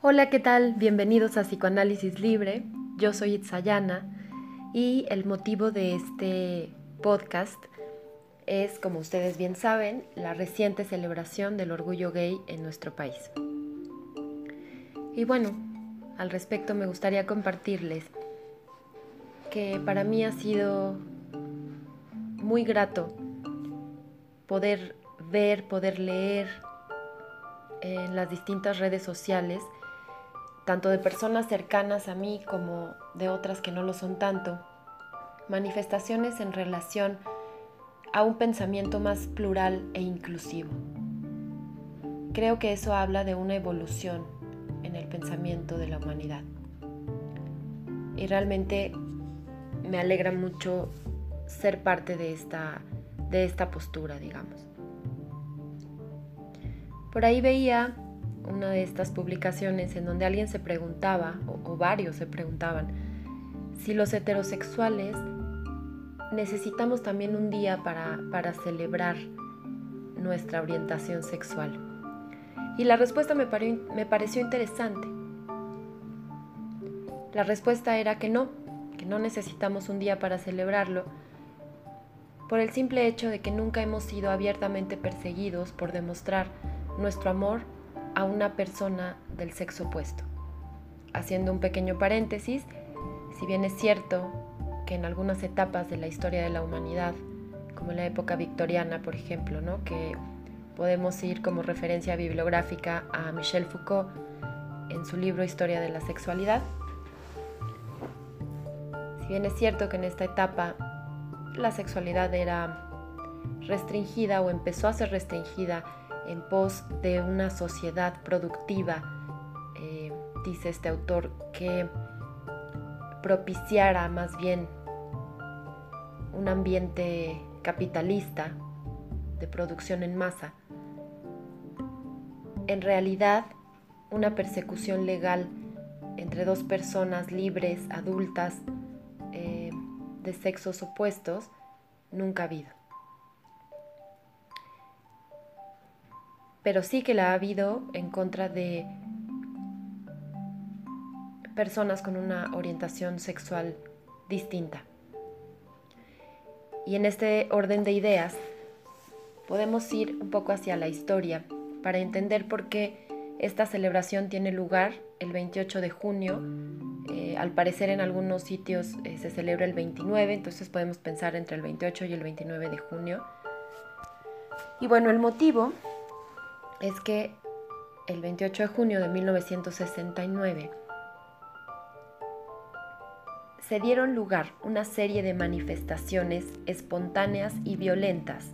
Hola, ¿qué tal? Bienvenidos a Psicoanálisis Libre. Yo soy Itzayana y el motivo de este podcast es, como ustedes bien saben, la reciente celebración del orgullo gay en nuestro país. Y bueno, al respecto me gustaría compartirles que para mí ha sido muy grato poder ver, poder leer en las distintas redes sociales tanto de personas cercanas a mí como de otras que no lo son tanto, manifestaciones en relación a un pensamiento más plural e inclusivo. Creo que eso habla de una evolución en el pensamiento de la humanidad. Y realmente me alegra mucho ser parte de esta, de esta postura, digamos. Por ahí veía una de estas publicaciones en donde alguien se preguntaba, o, varios se preguntaban, si los heterosexuales necesitamos también un día para, para celebrar nuestra orientación sexual. Y la respuesta me, me pareció interesante. La respuesta era que no, que no necesitamos un día para celebrarlo, por el simple hecho de que nunca hemos sido abiertamente perseguidos por demostrar nuestro amor a una persona del sexo opuesto. Haciendo un pequeño paréntesis, si bien es cierto que en algunas etapas de la historia de la humanidad, como en la época victoriana, por ejemplo, ¿no? que podemos ir como referencia bibliográfica a Michel Foucault en su libro Historia de la Sexualidad, si bien es cierto que en esta etapa la sexualidad era restringida o empezó a ser restringida en pos de una sociedad productiva, eh, dice este autor, que propiciara más bien un ambiente capitalista de producción en masa. En realidad, una persecución legal entre dos personas libres, adultas, eh, de sexos opuestos, nunca ha habido. Pero sí que la ha habido en contra de personas con una orientación sexual distinta. Y en este orden de ideas podemos ir un poco hacia la historia para entender por qué esta celebración tiene lugar el 28 de junio. Eh, al parecer en algunos sitios eh, se celebra el 29, entonces podemos pensar entre el 28 y el 29 de junio. Y bueno, el motivo es que el 28 de junio de 1969 se dieron lugar una serie de manifestaciones espontáneas y violentas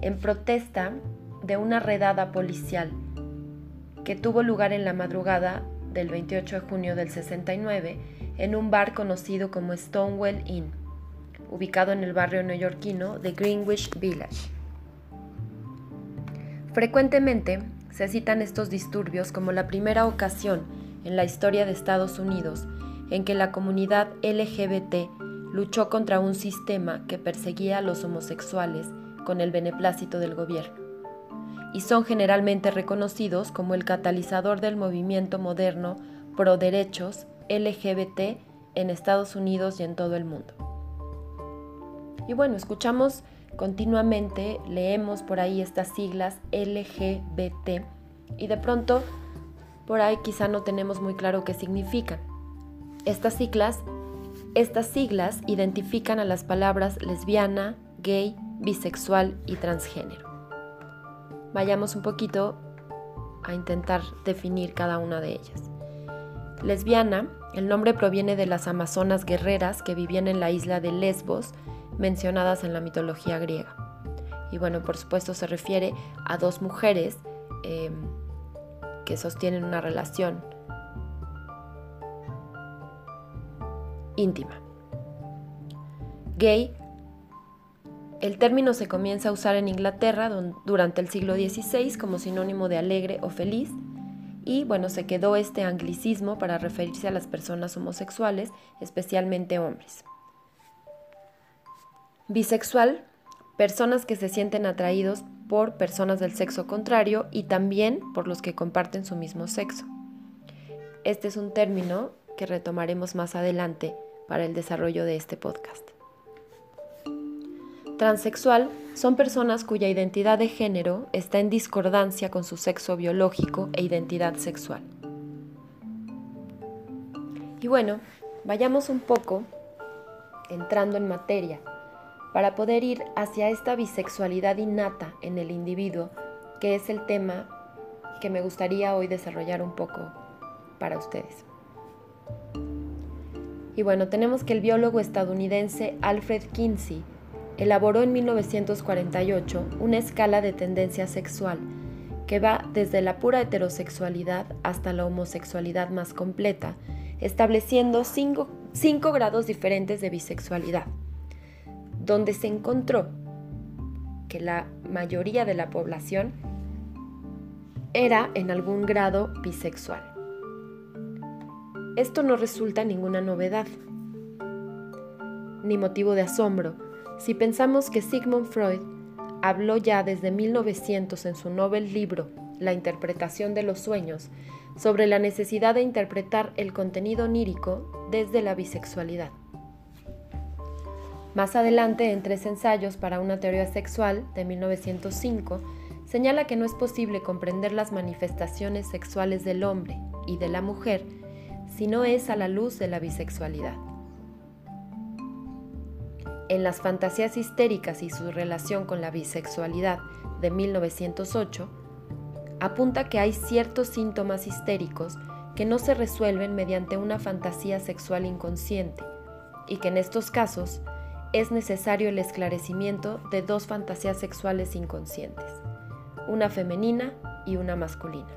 en protesta de una redada policial que tuvo lugar en la madrugada del 28 de junio del 69 en un bar conocido como Stonewall Inn, ubicado en el barrio neoyorquino de Greenwich Village. Frecuentemente se citan estos disturbios como la primera ocasión en la historia de Estados Unidos en que la comunidad LGBT luchó contra un sistema que perseguía a los homosexuales con el beneplácito del gobierno, y son generalmente reconocidos como el catalizador del movimiento moderno pro derechos LGBT en Estados Unidos y en todo el mundo. Y bueno, escuchamos continuamente leemos por ahí estas siglas LGBT y de pronto por ahí quizá no tenemos muy claro qué significan. Estas siglas, estas siglas identifican a las palabras lesbiana, gay, bisexual y transgénero. Vayamos un poquito a intentar definir cada una de ellas. Lesbiana, el nombre proviene de las amazonas guerreras que vivían en la isla de Lesbos mencionadas en la mitología griega. Y bueno, por supuesto se refiere a dos mujeres em, que sostienen una relación íntima. Gay, el término se comienza a usar en Inglaterra durante el siglo XVI como sinónimo de alegre o feliz y bueno, se quedó este anglicismo para referirse a las personas homosexuales, especialmente hombres. Bisexual, personas que se sienten atraídos por personas del sexo contrario y también por los que comparten su mismo sexo. Este es un término que retomaremos más adelante para el desarrollo de este podcast. Transexual son personas cuya identidad de género está en discordancia con su sexo biológico e identidad sexual. Y bueno, vayamos un poco entrando en materia para poder ir hacia esta bisexualidad innata en el individuo, que es el tema que me gustaría hoy desarrollar un poco para ustedes. Y bueno, tenemos que el biólogo estadounidense Alfred Kinsey elaboró en 1948 una escala de tendencia sexual que va desde la pura heterosexualidad hasta la homosexualidad más completa, estableciendo cinco, cinco grados diferentes de bisexualidad, donde se encontró que la mayoría de la población era en algún grado bisexual. Esto no resulta ninguna novedad, ni motivo de asombro, si pensamos que Sigmund Freud habló ya desde 1900 en su novel libro La interpretación de los sueños sobre la necesidad de interpretar el contenido onírico desde la bisexualidad. Más adelante, en tres ensayos para una teoría sexual de 1905, señala que no es posible comprender las manifestaciones sexuales del hombre y de la mujer si no es a la luz de la bisexualidad. En las fantasías histéricas y su relación con la bisexualidad de 1908, apunta que hay ciertos síntomas histéricos que no se resuelven mediante una fantasía sexual inconsciente y que en estos casos es necesario el esclarecimiento de dos fantasías sexuales inconscientes, una femenina y una masculina.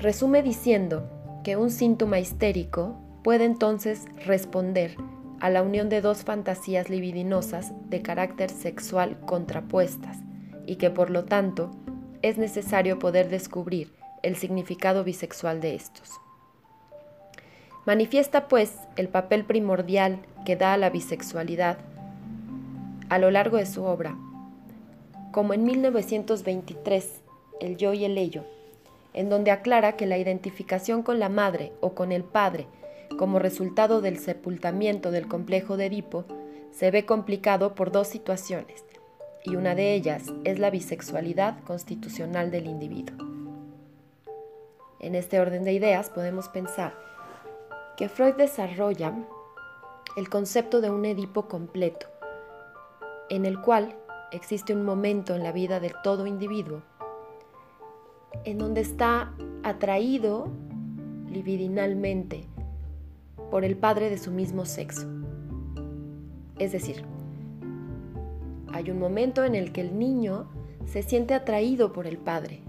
Resume diciendo que un síntoma histérico puede entonces responder a la unión de dos fantasías libidinosas de carácter sexual contrapuestas y que por lo tanto es necesario poder descubrir el significado bisexual de estos. Manifiesta pues el papel primordial que da a la bisexualidad a lo largo de su obra, como en 1923, El yo y el ello, en donde aclara que la identificación con la madre o con el padre como resultado del sepultamiento del complejo de Edipo, se ve complicado por dos situaciones, y una de ellas es la bisexualidad constitucional del individuo. En este orden de ideas podemos pensar que Freud desarrolla el concepto de un Edipo completo, en el cual existe un momento en la vida de todo individuo en donde está atraído libidinalmente por el padre de su mismo sexo. Es decir, hay un momento en el que el niño se siente atraído por el padre.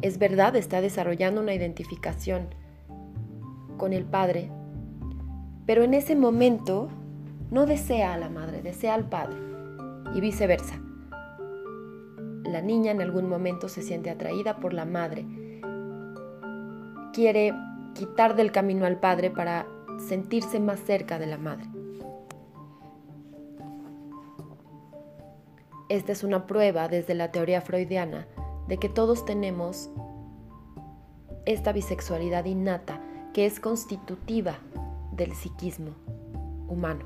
Es verdad, está desarrollando una identificación con el padre, pero en ese momento no desea a la madre, desea al padre y viceversa. La niña en algún momento se siente atraída por la madre, quiere quitar del camino al padre para sentirse más cerca de la madre. Esta es una prueba desde la teoría freudiana de que todos tenemos esta bisexualidad innata que es constitutiva del psiquismo humano.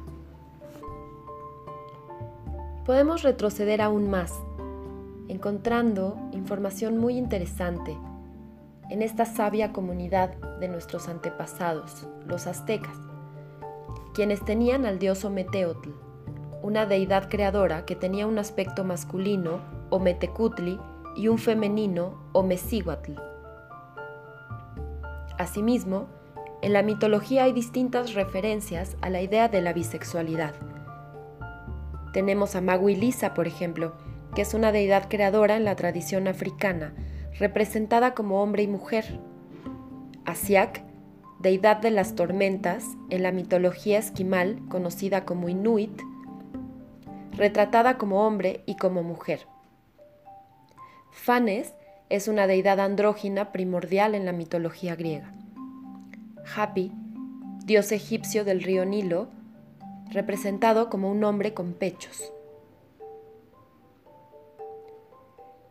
Podemos retroceder aún más, encontrando información muy interesante en esta sabia comunidad de nuestros antepasados, los aztecas, quienes tenían al dios Ometeotl, una deidad creadora que tenía un aspecto masculino, Ometecutli, y un femenino, Omecihuatl. Asimismo, en la mitología hay distintas referencias a la idea de la bisexualidad. Tenemos a Maguilisa, por ejemplo, que es una deidad creadora en la tradición africana, representada como hombre y mujer. Asiak, deidad de las tormentas en la mitología esquimal conocida como Inuit, retratada como hombre y como mujer. Fanes es una deidad andrógina primordial en la mitología griega. Hapi, dios egipcio del río Nilo, representado como un hombre con pechos.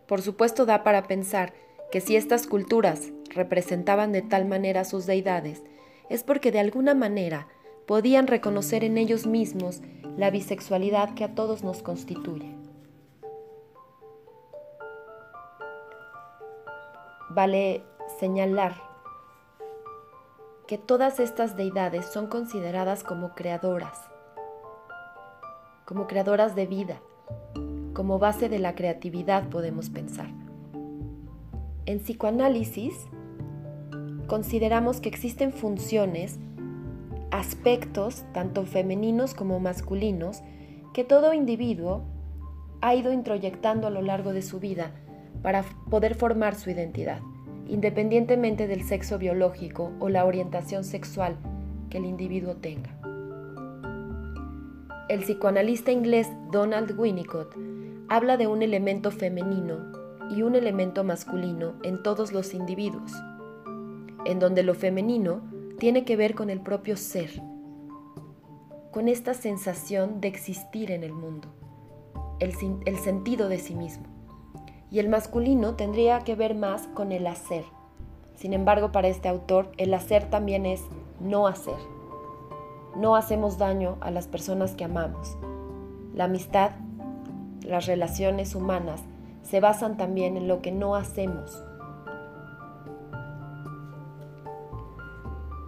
Por supuesto da para pensar que si estas culturas representaban de tal manera a sus deidades, es porque de alguna manera podían reconocer en ellos mismos la bisexualidad que a todos nos constituye. Vale señalar que todas estas deidades son consideradas como creadoras, como creadoras de vida, como base de la creatividad podemos pensar. En psicoanálisis consideramos que existen funciones, aspectos, tanto femeninos como masculinos, que todo individuo ha ido introyectando a lo largo de su vida para poder formar su identidad, independientemente del sexo biológico o la orientación sexual que el individuo tenga. El psicoanalista inglés Donald Winnicott habla de un elemento femenino y un elemento masculino en todos los individuos, en donde lo femenino tiene que ver con el propio ser, con esta sensación de existir en el mundo, el, el sentido de sí mismo. Y el masculino tendría que ver más con el hacer. Sin embargo, para este autor, el hacer también es no hacer. No hacemos daño a las personas que amamos. La amistad, las relaciones humanas se basan también en lo que no hacemos.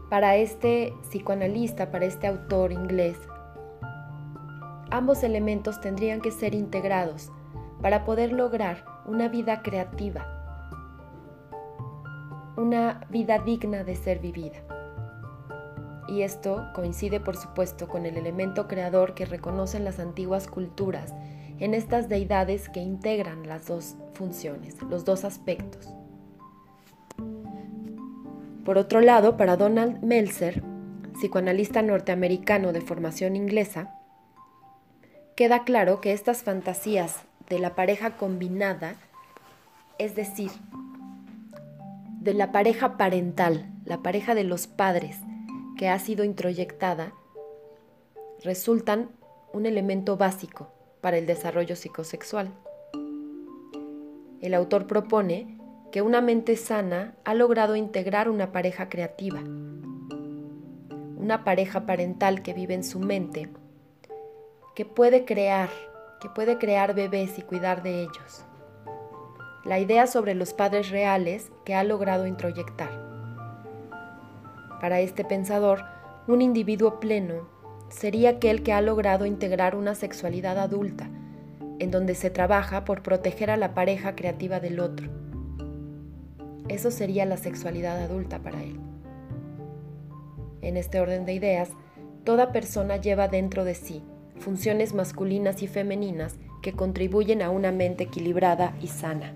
Para este psicoanalista, para este autor inglés, ambos elementos tendrían que ser integrados para poder lograr una vida creativa, una vida digna de ser vivida. Y esto coincide por supuesto con el elemento creador que reconocen las antiguas culturas en estas deidades que integran las dos funciones, los dos aspectos. Por otro lado, para Donald Meltzer, psicoanalista norteamericano de formación inglesa, queda claro que estas fantasías de la pareja combinada, es decir, de la pareja parental, la pareja de los padres que ha sido introyectada, resultan un elemento básico para el desarrollo psicosexual. El autor propone que una mente sana ha logrado integrar una pareja creativa, una pareja parental que vive en su mente, que puede crear, que puede crear bebés y cuidar de ellos. La idea sobre los padres reales que ha logrado introyectar. Para este pensador, un individuo pleno sería aquel que ha logrado integrar una sexualidad adulta, en donde se trabaja por proteger a la pareja creativa del otro. Eso sería la sexualidad adulta para él. En este orden de ideas, toda persona lleva dentro de sí funciones masculinas y femeninas que contribuyen a una mente equilibrada y sana.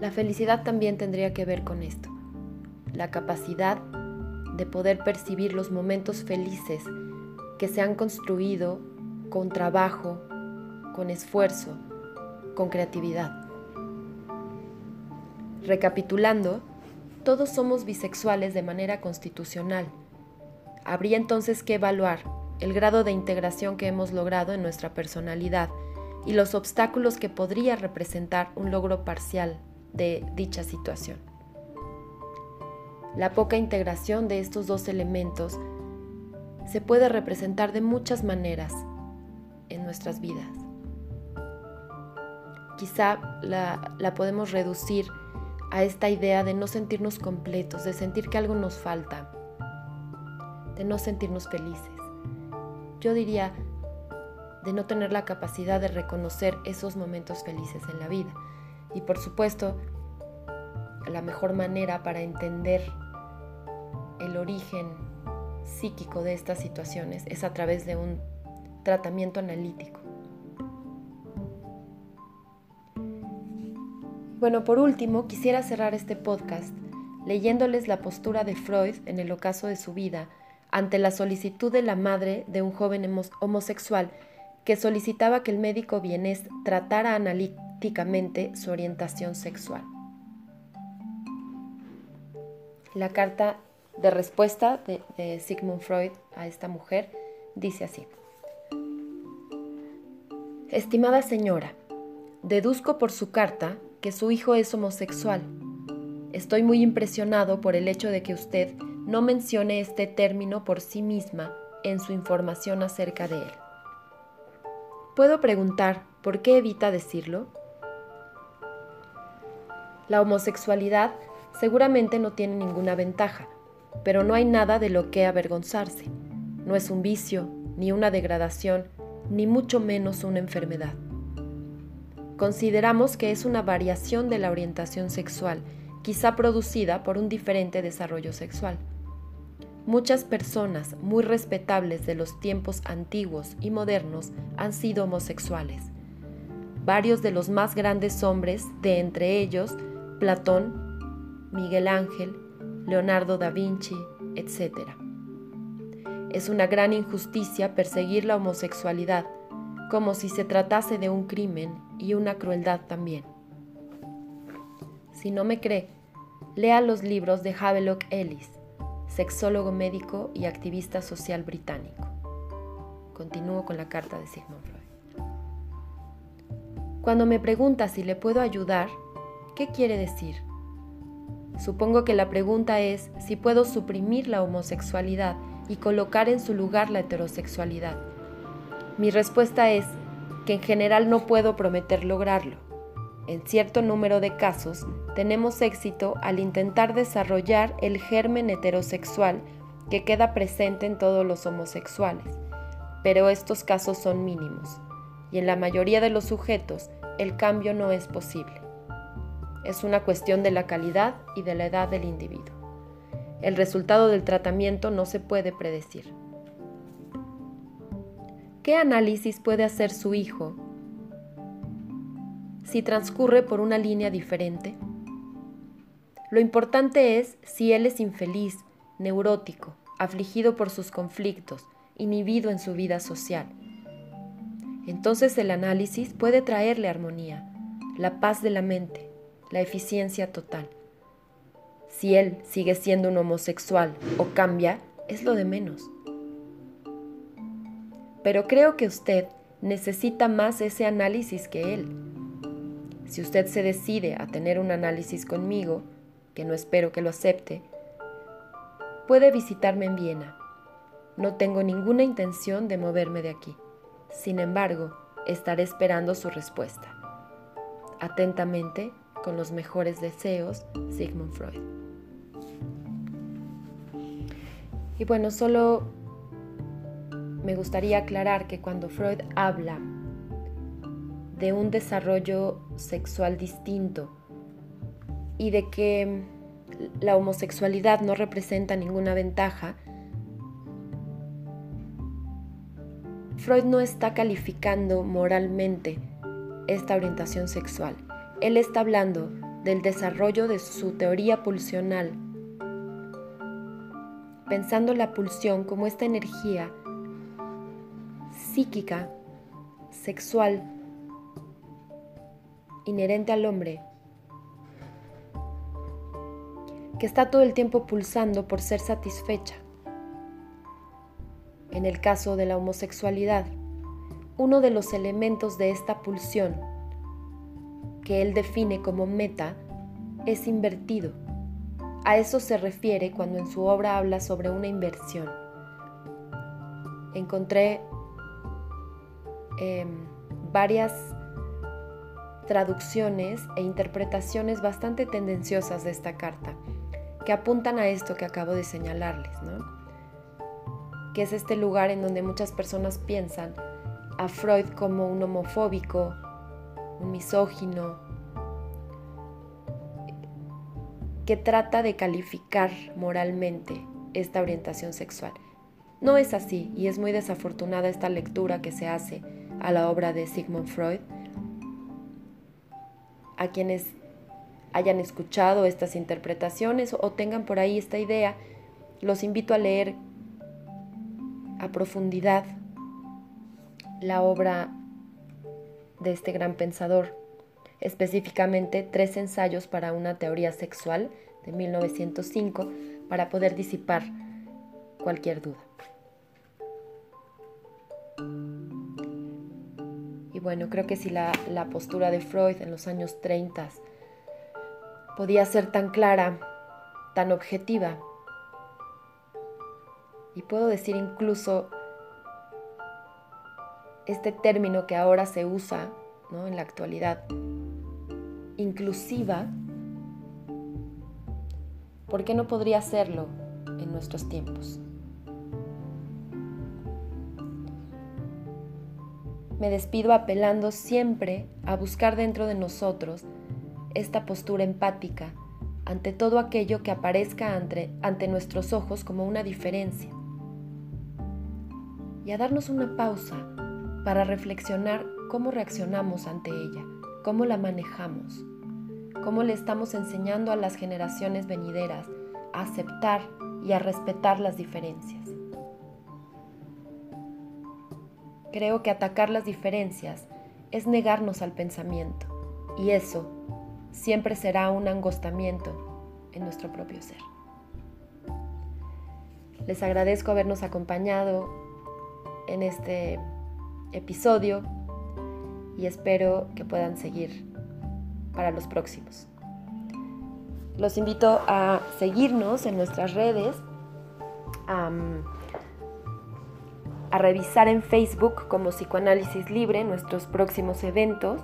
La felicidad también tendría que ver con esto, la capacidad de poder percibir los momentos felices que se han construido con trabajo, con esfuerzo, con creatividad. Recapitulando, todos somos bisexuales de manera constitucional. Habría entonces que evaluar el grado de integración que hemos logrado en nuestra personalidad y los obstáculos que podría representar un logro parcial de dicha situación. La poca integración de estos dos elementos se puede representar de muchas maneras en nuestras vidas. Quizá la, la, podemos reducir a esta idea de no sentirnos completos, de sentir que algo nos falta, de no sentirnos felices. Yo diría de no tener la capacidad de reconocer esos momentos felices en la vida. Y por supuesto, la mejor manera para entender el origen psíquico de estas situaciones es a través de un tratamiento analítico. Bueno, por último, quisiera cerrar este podcast leyéndoles la postura de Freud en el ocaso de su vida ante la solicitud de la madre de un joven homosexual que solicitaba que el médico vienés tratara analíticamente su orientación sexual. La carta de respuesta de, Sigmund Freud a esta mujer dice así. Estimada señora, deduzco por su carta que su hijo es homosexual. Estoy muy impresionado por el hecho de que usted no mencione este término por sí misma en su información acerca de él. ¿Puedo preguntar por qué evita decirlo? La homosexualidad seguramente no tiene ninguna ventaja, pero no hay nada de lo que avergonzarse. No es un vicio, ni una degradación, ni mucho menos una enfermedad. Consideramos que es una variación de la orientación sexual, quizá producida por un diferente desarrollo sexual. Muchas personas muy respetables de los tiempos antiguos y modernos han sido homosexuales. Varios de los más grandes hombres, de entre ellos Platón, Miguel Ángel, Leonardo da Vinci, etc. Es una gran injusticia perseguir la homosexualidad, como si se tratase de un crimen y una crueldad también. Si no me cree, lea los libros de Havelock Ellis sexólogo médico y activista social británico. Continúo con la carta de Sigmund Freud. Cuando me pregunta si le puedo ayudar, ¿qué quiere decir? Supongo que la pregunta es si puedo suprimir la homosexualidad y colocar en su lugar la heterosexualidad. Mi respuesta es que en general no puedo prometer lograrlo. En cierto número de casos, tenemos éxito al intentar desarrollar el germen heterosexual que queda presente en todos los homosexuales, pero estos casos son mínimos, y en la mayoría de los sujetos el cambio no es posible. Es una cuestión de la calidad y de la edad del individuo. El resultado del tratamiento no se puede predecir. ¿Qué análisis puede hacer su hijo si transcurre por una línea diferente? Lo importante es si él es infeliz, neurótico, afligido por sus conflictos, inhibido en su vida social. Entonces el análisis puede traerle armonía, la paz de la mente, la eficiencia total. Si él sigue siendo un homosexual o cambia, es lo de menos. Pero creo que usted necesita más ese análisis que él. Si usted se decide a tener un análisis conmigo, que no espero que lo acepte, puede visitarme en Viena. No tengo ninguna intención de moverme de aquí. Sin embargo, estaré esperando su respuesta. Atentamente, con los mejores deseos, Sigmund Freud. Y bueno, solo me gustaría aclarar que cuando Freud habla de un desarrollo sexual distinto y de que la homosexualidad no representa ninguna ventaja, Freud no está calificando moralmente esta orientación sexual. Él está hablando del desarrollo de su teoría pulsional, pensando la pulsión como esta energía psíquica, sexual, inherente al hombre, que está todo el tiempo pulsando por ser satisfecha. En el caso de la homosexualidad, uno de los elementos de esta pulsión, que él define como meta, es invertido. A eso se refiere cuando en su obra habla sobre una inversión. Encontré em, varias traducciones e interpretaciones bastante tendenciosas de esta carta que apuntan a esto que acabo de señalarles, ¿no? Que es este lugar en donde muchas personas piensan a Freud como un homofóbico, un misógino, que trata de calificar moralmente esta orientación sexual. No es así y es muy desafortunada esta lectura que se hace a la obra de Sigmund Freud. A quienes hayan escuchado estas interpretaciones o tengan por ahí esta idea, los invito a leer a profundidad la obra de este gran pensador, específicamente tres ensayos para una teoría sexual de 1905 para poder disipar cualquier duda. Y bueno, creo que si la, la postura de Freud en los años 30 podía ser tan clara, tan objetiva. Y puedo decir incluso este término que ahora se usa en la actualidad, inclusiva, ¿por qué no podría serlo en nuestros tiempos? Me despido apelando siempre a buscar dentro de nosotros esta postura empática ante todo aquello que aparezca ante, nuestros ojos como una diferencia y a darnos una pausa para reflexionar cómo reaccionamos ante ella, cómo la manejamos, cómo le estamos enseñando a las generaciones venideras a aceptar y a respetar las diferencias. Creo que atacar las diferencias es negarnos al pensamiento y eso siempre será un angostamiento en nuestro propio ser. Les agradezco habernos acompañado en este episodio y espero que puedan seguir para los próximos. Los invito a seguirnos en nuestras redes, a, revisar en Facebook como Psicoanálisis Libre nuestros próximos eventos.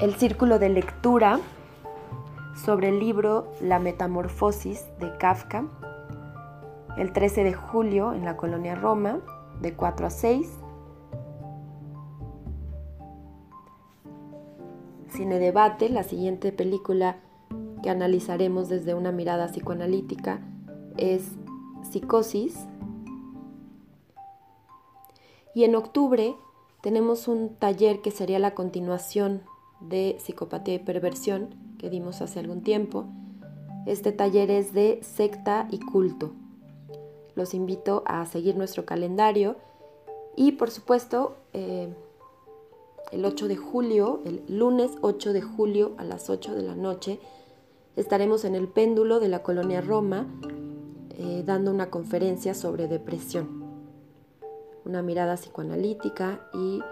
El círculo de lectura sobre el libro La Metamorfosis de Kafka, el 13 de julio en la colonia Roma, de 4 a 6. Cine Debate, la siguiente película que analizaremos desde una mirada psicoanalítica es Psicosis. Y en octubre tenemos un taller que sería la continuación de Psicopatía y Perversión que dimos hace algún tiempo. Este taller es de secta y culto los invito a seguir nuestro calendario y por supuesto eh, el 8 de julio, el lunes 8 de julio a las 8 de la noche, estaremos en el péndulo de la colonia Roma eh, dando una conferencia sobre depresión, una mirada psicoanalítica y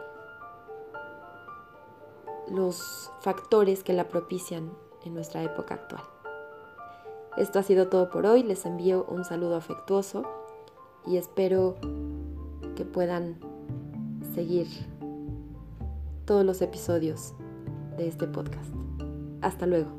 los factores que la propician en nuestra época actual. Esto ha sido todo por hoy, les envío un saludo afectuoso y espero que puedan seguir todos los episodios de este podcast. Hasta luego.